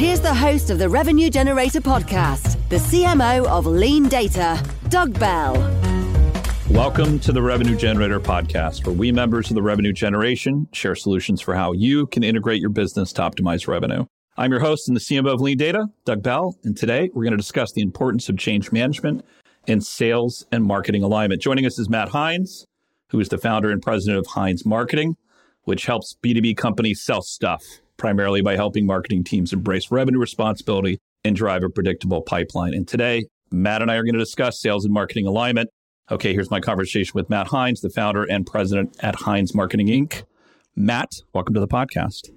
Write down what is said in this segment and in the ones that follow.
Here's the host of the Revenue Generator podcast, the CMO of LeanData, Doug Bell. Welcome to the Revenue Generator podcast, where we members of the revenue generation share solutions for how you can integrate your business to optimize revenue. I'm your host and the CMO of LeanData, Doug Bell, and today we're going to discuss the importance of change management and sales and marketing alignment. Joining us is Matt Heinz, who is the founder and president of Heinz Marketing, which helps B2B companies sell stuff, primarily by helping marketing teams embrace revenue responsibility and drive a predictable pipeline. And today, Matt and I are going to discuss sales and marketing alignment. Okay, here's my conversation with Matt Heinz, the founder and president at Heinz Marketing Inc. Matt, welcome to the podcast.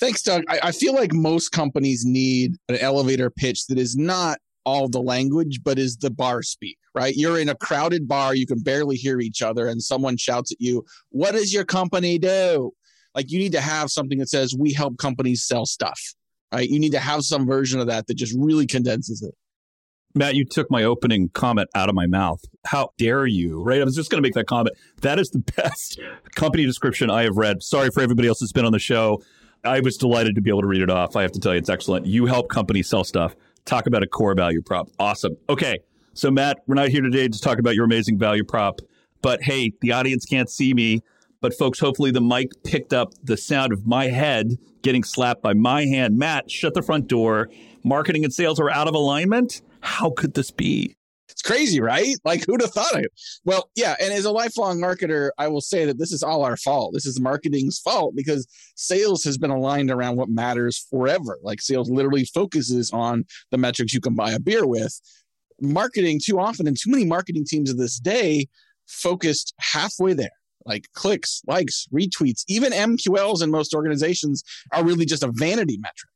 Thanks, Doug. I, I feel like most companies need an elevator pitch that is not all the language, but is the bar speak, right? You're in a crowded bar, you can barely hear each other, and someone shouts at you, What does your company do? Like you need to have something that says, We help companies sell stuff, right? You need to have some version of that that just really condenses it. Matt, you took my opening comment out of my mouth. How dare you, right? I was just going to make that comment. That is the best company description I have read. Sorry for everybody else that's been on the show. I was delighted to be able to read it off. I have to tell you, it's excellent. You help companies sell stuff. Talk about a core value prop. Awesome. Okay. So, Matt, we're not here today to talk about your amazing value prop, but hey, the audience can't see me. But, folks, hopefully the mic picked up the sound of my head getting slapped by my hand. Matt, shut the front door. Marketing and sales are out of alignment. How could this be? It's crazy, right? Like, who'd have thought it? Well, yeah. And as a lifelong marketer, I will say that this is all our fault. This is marketing's fault because sales has been aligned around what matters forever. Like, sales literally focuses on the metrics you can buy a beer with. Marketing, too often, and too many marketing teams of this day focused halfway there. Like clicks, likes, retweets, even MQLs in most organizations are really just a vanity metric.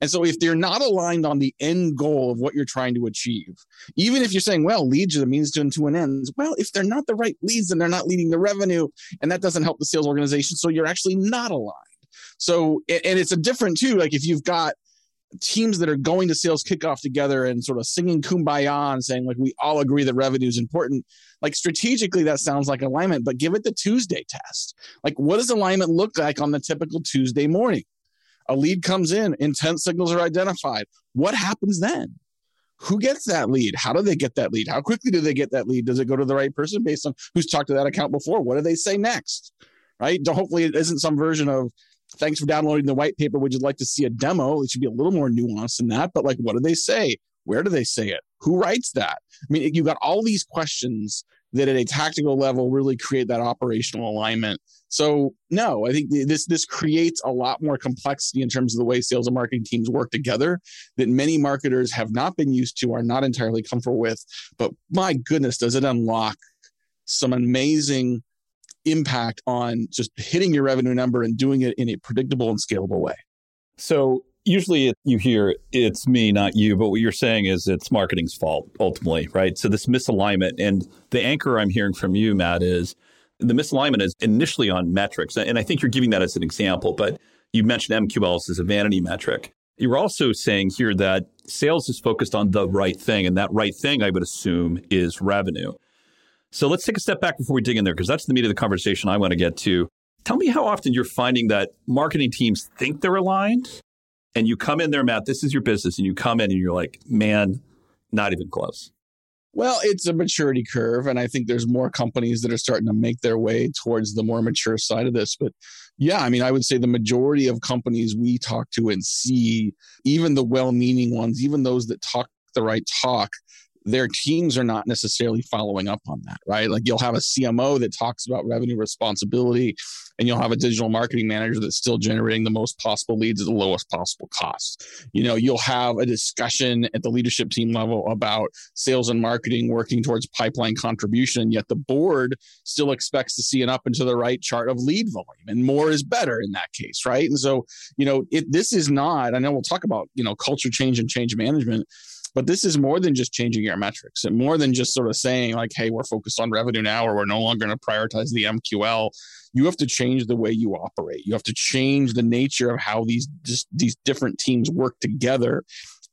And so if they're not aligned on the end goal of what you're trying to achieve, even if you're saying, well, leads are the means to, an end, well, if they're not the right leads, then they're not leading the revenue, and that doesn't help the sales organization. So you're actually not aligned. So, and it's a different too. Like if you've got teams that are going to sales kickoff together and sort of singing kumbaya and saying like we all agree that revenue is important like strategically that sounds like alignment but give it the tuesday test like what does alignment look like on the typical tuesday morning a lead comes in, intent signals are identified. What happens then? Who gets that lead? How do they get that lead? How quickly do they get that lead? Does it go to the right person based on who's talked to that account before? What do they say next? Right? Hopefully, it isn't some version of thanks for downloading the white paper. Would you like to see a demo? It should be a little more nuanced than that. But like, what do they say? Where do they say it? Who writes that? I mean, you've got all these questions that at a tactical level really create that operational alignment. So no, I think this this creates a lot more complexity in terms of the way sales and marketing teams work together that many marketers have not been used to, are not entirely comfortable with. But my goodness, does it unlock some amazing impact on just hitting your revenue number and doing it in a predictable and scalable way. So usually you hear it's me, not you, but what you're saying is it's marketing's fault ultimately, right? So this misalignment and the anchor I'm hearing from you, Matt, is the misalignment is initially on metrics. And I think you're giving that as an example, but you mentioned MQLs as a vanity metric. You're also saying here that sales is focused on the right thing. And that right thing, I would assume, is revenue. So let's take a step back before we dig in there, because that's the meat of the conversation I want to get to. Tell me how often you're finding that marketing teams think they're aligned, and you come in there, Matt, this is your business, and you come in and you're like, man, not even close. Well, it's a maturity curve, and I think there's more companies that are starting to make their way towards the more mature side of this. But yeah, I mean, I would say the majority of companies we talk to and see, even the well meaning ones, even those that talk the right talk, their teams are not necessarily following up on that, right? Like you'll have a CMO that talks about revenue responsibility, and you'll have a digital marketing manager that's still generating the most possible leads at the lowest possible cost. You know, you'll have a discussion at the leadership team level about sales and marketing working towards pipeline contribution, yet the board still expects to see an up and to the right chart of lead volume, and more is better in that case, right? And so, you know, it, this is not. I know we'll talk about you know culture change and change management but this is more than just changing your metrics and more than just sort of saying, like, hey, we're focused on revenue now, or we're no longer going to prioritize the MQL. You have to change the way you operate. You have to change the nature of how these just these different teams work together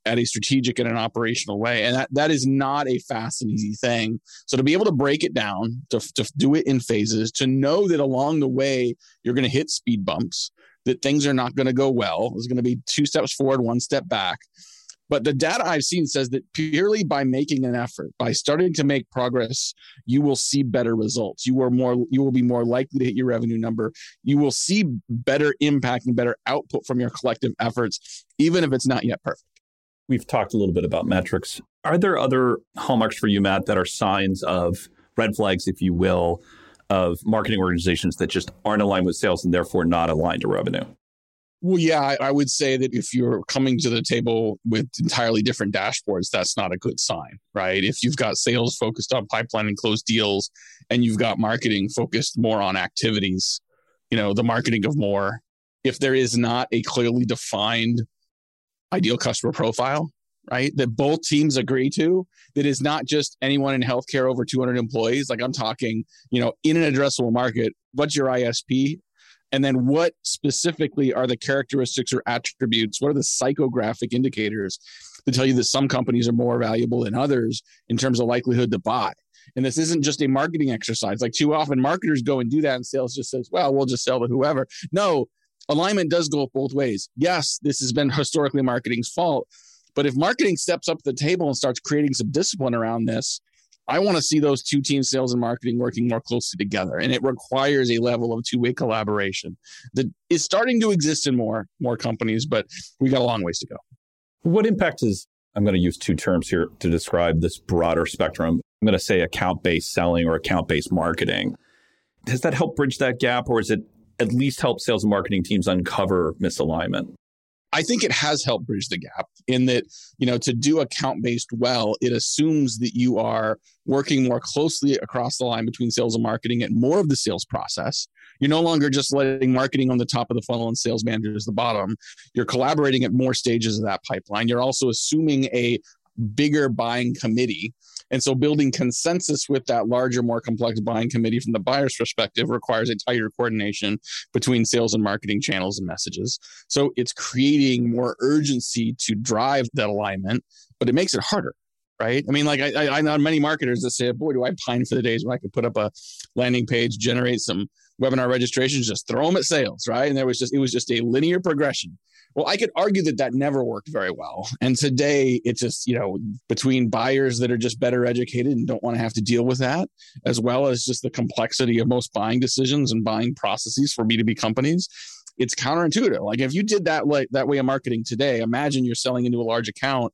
at a strategic and an operational way. And that, that is not a fast and easy thing. So to be able to break it down, to, to do it in phases, to know that along the way you're going to hit speed bumps, that things are not going to go well. There's going to be two steps forward, one step back. But the data I've seen says that purely by making an effort, by starting to make progress, you will see better results. You are more you will be more likely to hit your revenue number. You will see better impact and better output from your collective efforts, even if it's not yet perfect. We've talked a little bit about metrics. Are there other hallmarks for you, Matt, that are signs of red flags, if you will, of marketing organizations that just aren't aligned with sales and therefore not aligned to revenue? Well, yeah, I, would say that if you're coming to the table with entirely different dashboards, that's not a good sign, right? If you've got sales focused on pipeline and closed deals, and you've got marketing focused more on activities, you know, the marketing of more, if there is not a clearly defined ideal customer profile, right, that both teams agree to, that is not just anyone in healthcare over 200 employees. Like I'm talking, you know, in an addressable market, what's your ICP? And then what specifically are the characteristics or attributes? What are the psychographic indicators to tell you that some companies are more valuable than others in terms of likelihood to buy? And this isn't just a marketing exercise. Like too often, marketers go and do that, and sales just says, well, we'll just sell to whoever. No, alignment does go both ways. Yes, this has been historically marketing's fault. But if marketing steps up to the table and starts creating some discipline around this, I want to see those two teams, sales and marketing, working more closely together. And it requires a level of two way collaboration that is starting to exist in more, more companies, but we got a long ways to go. What impact is, I'm going to use two terms here to describe this broader spectrum. I'm going to say account based selling or account based marketing. Does that help bridge that gap or is it at least help sales and marketing teams uncover misalignment? I think it has helped bridge the gap in that, you know, to do account based well, it assumes that you are working more closely across the line between sales and marketing at more of the sales process. You're no longer just letting marketing on the top of the funnel and sales managers the bottom. You're collaborating at more stages of that pipeline. You're also assuming a bigger buying committee and so building consensus with that larger, more complex buying committee from the buyer's perspective requires a tighter coordination between sales and marketing channels and messages. So it's creating more urgency to drive that alignment, but it makes it harder right? I mean, like I, I know many marketers that say, "Boy, do I pine for the days when I could put up a landing page, generate some webinar registrations, just throw them at sales, right?" And there was just it was just a linear progression. Well, I could argue that that never worked very well. And today it's just, you know, between buyers that are just better educated and don't want to have to deal with that, as well as just the complexity of most buying decisions and buying processes for B2B companies, it's counterintuitive. Like if you did that like that way of marketing today, imagine you're selling into a large account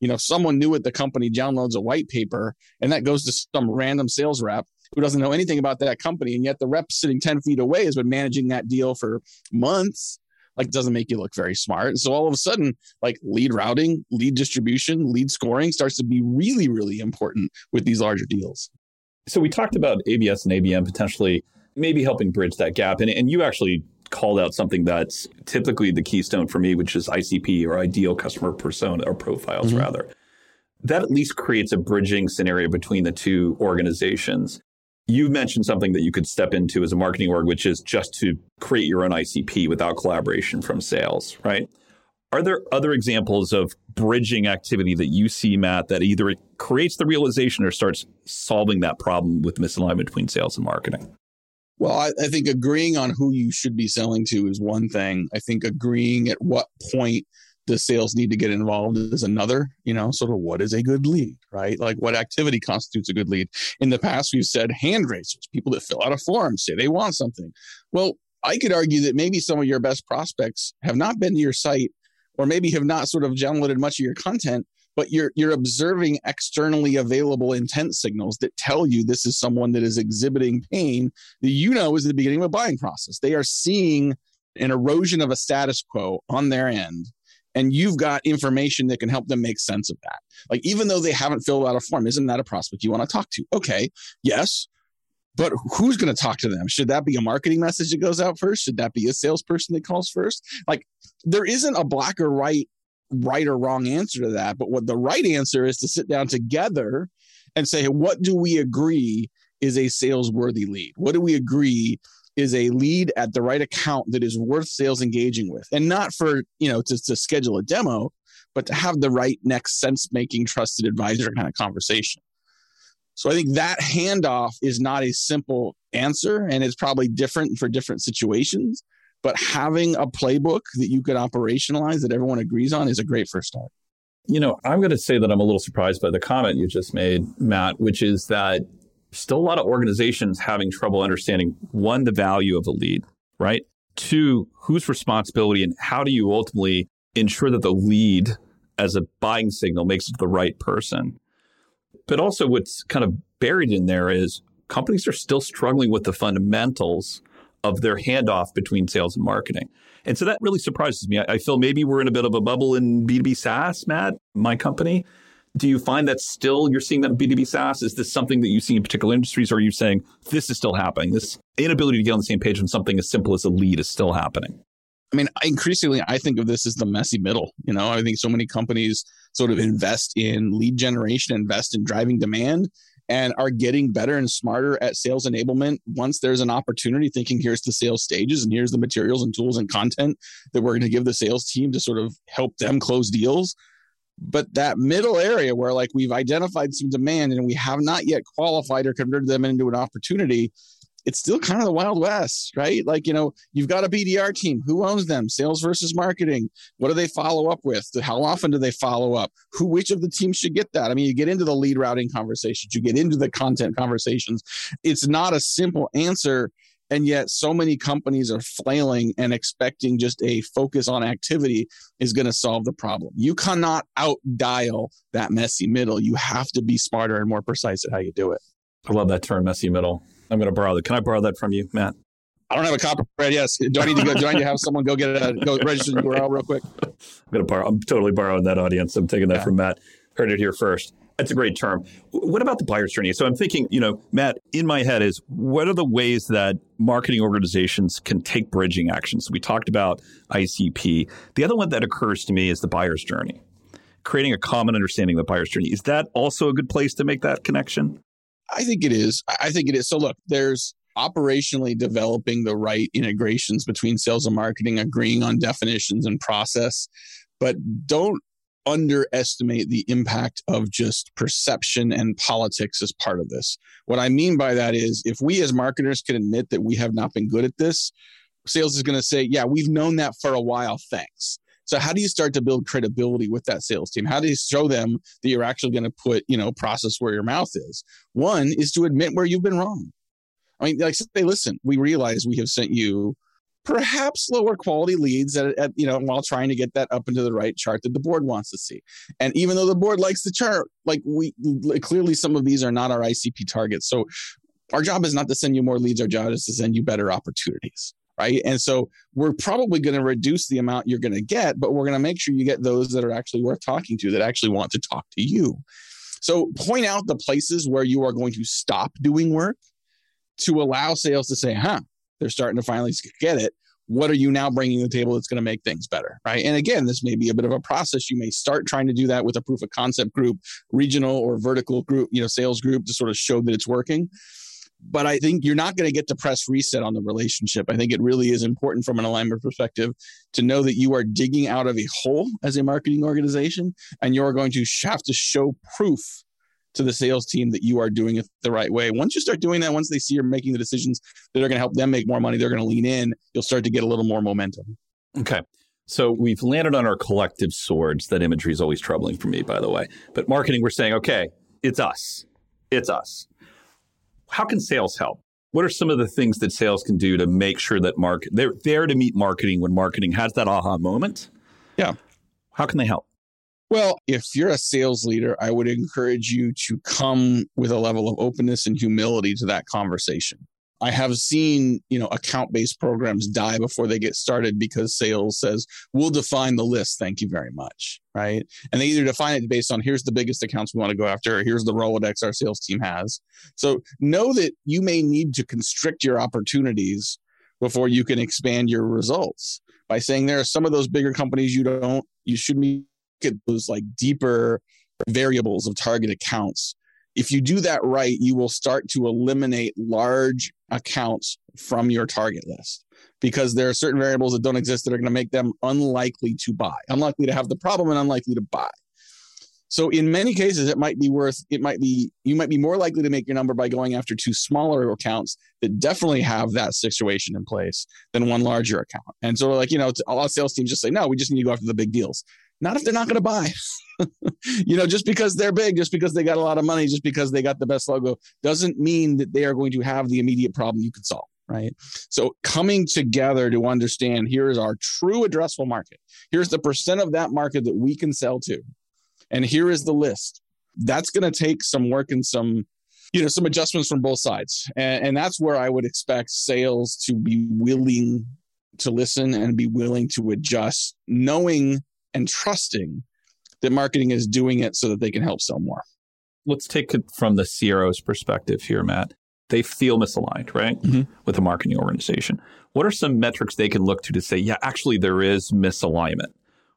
you know, someone new at the company downloads a white paper and that goes to some random sales rep who doesn't know anything about that company. And yet the rep sitting 10 feet away has been managing that deal for months like doesn't make you look very smart. And so all of a sudden, like lead routing, lead distribution, lead scoring starts to be really, really important with these larger deals. So we talked about ABS and ABM potentially maybe helping bridge that gap. And, and you actually called out something that's typically the keystone for me, which is ICP or ideal customer persona or profiles, mm-hmm. rather. That at least creates a bridging scenario between the two organizations. You mentioned something that you could step into as a marketing org, which is just to create your own ICP without collaboration from sales, right? Are there other examples of bridging activity that you see, Matt, that either it creates the realization or starts solving that problem with misalignment between sales and marketing? Well, I, I, think agreeing on who you should be selling to is one thing. I think agreeing at what point the sales need to get involved is another, you know, sort of what is a good lead, right? Like what activity constitutes a good lead. In the past, we've said hand raisers, people that fill out a form, say they want something. Well, I could argue that maybe some of your best prospects have not been to your site or maybe have not sort of downloaded much of your content but you're you're observing externally available intent signals that tell you this is someone that is exhibiting pain that you know is the beginning of a buying process. They are seeing an erosion of a status quo on their end and you've got information that can help them make sense of that. Like even though they haven't filled out a form, isn't that a prospect you want to talk to? Okay, yes. But who's going to talk to them? Should that be a marketing message that goes out first? Should that be a salesperson that calls first? Like there isn't a black or white right or wrong answer to that. But what the right answer is to sit down together and say, what do we agree is a sales worthy lead? What do we agree is a lead at the right account that is worth sales engaging with? And not for, you know, to, to schedule a demo, but to have the right next sense making trusted advisor kind of conversation. So I think that handoff is not a simple answer and it's probably different for different situations. But having a playbook that you could operationalize that everyone agrees on is a great first start. You know, I'm going to say that I'm a little surprised by the comment you just made, Matt, which is that still a lot of organizations having trouble understanding one, the value of a lead, right? Two, whose responsibility and how do you ultimately ensure that the lead as a buying signal makes it the right person? But also, what's kind of buried in there is companies are still struggling with the fundamentals of their handoff between sales and marketing. And so that really surprises me. I, I feel maybe we're in a bit of a bubble in B2B SaaS, Matt, my company. Do you find that still you're seeing that in B2B SaaS? Is this something that you see in particular industries, or are you saying this is still happening? This inability to get on the same page on something as simple as a lead is still happening? I mean, increasingly, I think of this as the messy middle. You know, I think so many companies sort of invest in lead generation, invest in driving demand, and are getting better and smarter at sales enablement once there's an opportunity thinking here's the sales stages and here's the materials and tools and content that we're going to give the sales team to sort of help them close deals but that middle area where like we've identified some demand and we have not yet qualified or converted them into an opportunity it's still kind of the wild west, right? Like, you know, you've got a BDR team. Who owns them? Sales versus marketing. What do they follow up with? How often do they follow up? Who, which of the teams should get that? I mean, you get into the lead routing conversations, you get into the content conversations. It's not a simple answer. And yet, so many companies are flailing and expecting just a focus on activity is going to solve the problem. You cannot out dial that messy middle. You have to be smarter and more precise at how you do it. I love that term, messy middle. I'm going to borrow that. Can I borrow that from you, Matt? I don't have a copyright. Yes. Do I need to go? do I need to have someone go get a go register the URL real quick? I'm going to borrow. I'm totally borrowing that audience. I'm taking that yeah. from Matt. Heard it here first. That's a great term. What about the buyer's journey? So I'm thinking, you know, Matt, in my head is what are the ways that marketing organizations can take bridging actions? We talked about ICP. The other one that occurs to me is the buyer's journey. Creating a common understanding of the buyer's journey. Is that also a good place to make that connection? I think it is. I think it is. So look, there's operationally developing the right integrations between sales and marketing, agreeing on definitions and process, but don't underestimate the impact of just perception and politics as part of this. What I mean by that is if we as marketers can admit that we have not been good at this, sales is going to say, yeah, we've known that for a while. Thanks. So how do you start to build credibility with that sales team? How do you show them that you're actually going to put, you know, process where your mouth is? One is to admit where you've been wrong. I mean, like say, listen, we realize we have sent you perhaps lower quality leads at, at, you know while trying to get that up into the right chart that the board wants to see and even though the board likes the chart like we clearly some of these are not our icp targets so our job is not to send you more leads our job is to send you better opportunities right? And so we're probably going to reduce the amount you're going to get, but we're going to make sure you get those that are actually worth talking to, that actually want to talk to you. So point out the places where you are going to stop doing work to allow sales to say, huh, they're starting to finally get it. What are you now bringing to the table that's going to make things better? Right. And again, this may be a bit of a process. You may start trying to do that with a proof of concept group, regional or vertical group, you know, sales group to sort of show that it's working but I think you're not going to get to press reset on the relationship. I think it really is important from an alignment perspective to know that you are digging out of a hole as a marketing organization and you're going to have to show proof to the sales team that you are doing it the right way. Once you start doing that, once they see you're making the decisions that are going to help them make more money, they're going to lean in, you'll start to get a little more momentum. Okay. So we've landed on our collective swords. That imagery is always troubling for me, by the way. But marketing, we're saying, okay, it's us. It's us how can sales help? What are some of the things that sales can do to make sure that market they're there to meet marketing when marketing has that aha moment? Yeah. How can they help? Well, if you're a sales leader, I would encourage you to come with a level of openness and humility to that conversation. I have seen, you know, account-based programs die before they get started because sales says, "We'll define the list, thank you very much." Right? And they either define it based on here's the biggest accounts we want to go after, or here's the Rolodex our sales team has. So know that you may need to constrict your opportunities before you can expand your results by saying there are some of those bigger companies you don't you shouldn't be at those like deeper variables of target accounts if you do that right, you will start to eliminate large accounts from your target list because there are certain variables that don't exist that are going to make them unlikely to buy, unlikely to have the problem and unlikely to buy. So in many cases, it might be worth, it might be, you might be more likely to make your number by going after two smaller accounts that definitely have that situation in place than one larger account. And so like, you know, a lot of sales teams just say, no, we just need to go after the big deals. Not if they're not going to buy. you know, just because they're big, just because they got a lot of money, just because they got the best logo, doesn't mean that they are going to have the immediate problem you can solve. Right. So coming together to understand here is our true addressable market. Here's the percent of that market that we can sell to. And here is the list. That's going to take some work and some you know some adjustments from both sides and, and, that's where i would expect sales to be willing to listen and be willing to adjust knowing and trusting that marketing is doing it so that they can help sell more. Let's take it from the CRO's perspective here, Matt. They feel misaligned, right? Mm-hmm. With the marketing organization. What are some metrics they can look to to say, yeah, actually, there is misalignment?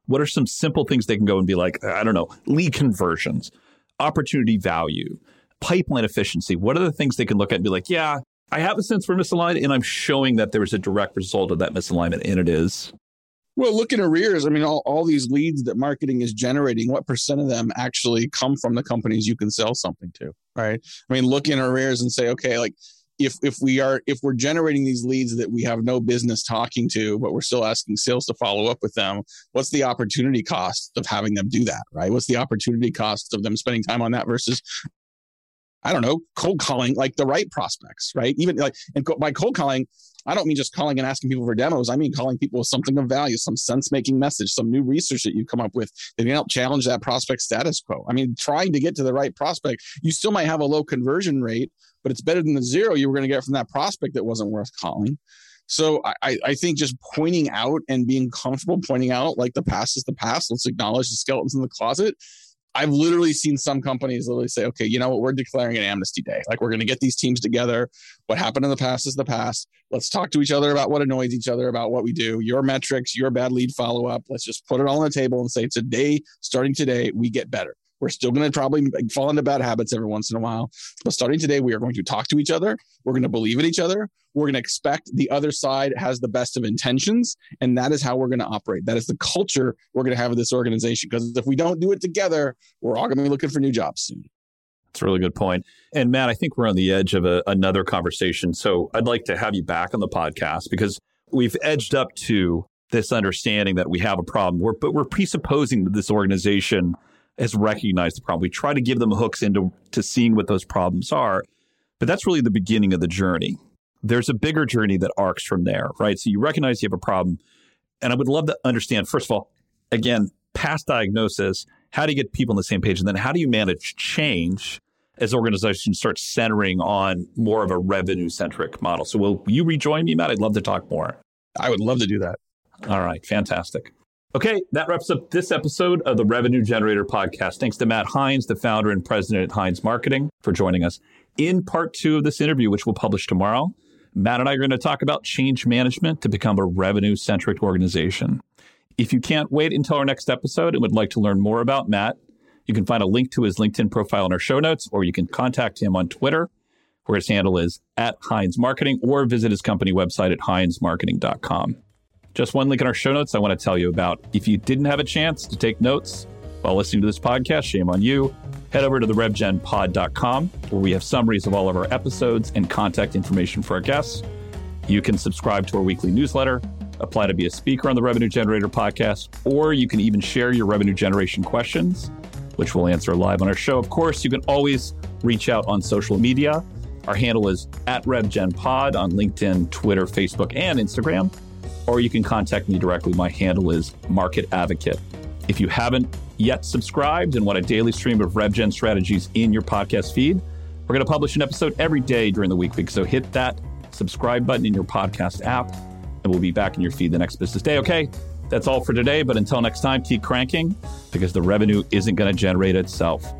What are some simple things they can go and be like, I don't know, lead conversions, opportunity value, pipeline efficiency? What are the things they can look at and be like, yeah, I have a sense for misaligned, and I'm showing that there is a direct result of that misalignment, and it is well, look at arrears. I mean, all, all these leads that marketing is generating, what percent of them actually come from the companies you can sell something to? Right. I mean, look in arrears and say, okay, like if if we are if we're generating these leads that we have no business talking to, but we're still asking sales to follow up with them, what's the opportunity cost of having them do that? Right. What's the opportunity cost of them spending time on that versus I don't know, cold calling like the right prospects, right? Even like, and by cold calling, I don't mean just calling and asking people for demos. I mean calling people with something of value, some sense making message, some new research that you come up with that can help challenge that prospect status quo. I mean, trying to get to the right prospect, you still might have a low conversion rate, but it's better than the zero you were going to get from that prospect that wasn't worth calling. So I, I think just pointing out and being comfortable pointing out like the past is the past. Let's acknowledge the skeletons in the closet I've literally seen some companies literally say, okay, you know what, we're declaring an amnesty day. Like we're going to get these teams together. What happened in the past is the past. Let's talk to each other about what annoys each other about what we do, your metrics, your bad lead follow up. Let's just put it all on the table and say, today, starting today, we get better. We're still going to probably fall into bad habits every once in a while. But starting today, we are going to talk to each other. We're going to believe in each other. We're going to expect the other side has the best of intentions. And that is how we're going to operate. That is the culture we're going to have in this organization. Because if we don't do it together, we're all going to be looking for new jobs soon. That's a really good point. And Matt, I think we're on the edge of a, another conversation. So I'd like to have you back on the podcast because we've edged up to this understanding that we have a problem. We're, but we're presupposing that this organization has recognized the problem. We try to give them hooks into to seeing what those problems are, but that's really the beginning of the journey. There's a bigger journey that arcs from there, right? So you recognize you have a problem, and I would love to understand first of all, again, past diagnosis. How do you get people on the same page, and then how do you manage change as organizations start centering on more of a revenue centric model? So will you rejoin me, Matt? I'd love to talk more. I would love to do that. All right, fantastic. Okay, that wraps up this episode of the Revenue Generator podcast. Thanks to Matt Heinz, the founder and president at Heinz Marketing, for joining us. In part two of this interview, which we'll publish tomorrow, Matt and I are going to talk about change management to become a revenue centric organization. If you can't wait until our next episode and would like to learn more about Matt, you can find a link to his LinkedIn profile in our show notes, or you can contact him on Twitter, where his handle is at Heinz Marketing, or visit his company website at heinzmarketing.com. Just one link in our show notes I want to tell you about. If you didn't have a chance to take notes while listening to this podcast, shame on you. Head over to the revgenpod.com where we have summaries of all of our episodes and contact information for our guests. You can subscribe to our weekly newsletter, apply to be a speaker on the Revenue Generator podcast, or you can even share your revenue generation questions, which we'll answer live on our show. Of course, you can always reach out on social media. Our handle is at RevGenPod on LinkedIn, Twitter, Facebook, and Instagram or you can contact me directly. My handle is Market Advocate. If you haven't yet subscribed and want a daily stream of RevGen strategies in your podcast feed, we're going to publish an episode every day during the week. So hit that subscribe button in your podcast app, and we'll be back in your feed the next business day. Okay, that's all for today. But until next time, keep cranking because the revenue isn't going to generate itself.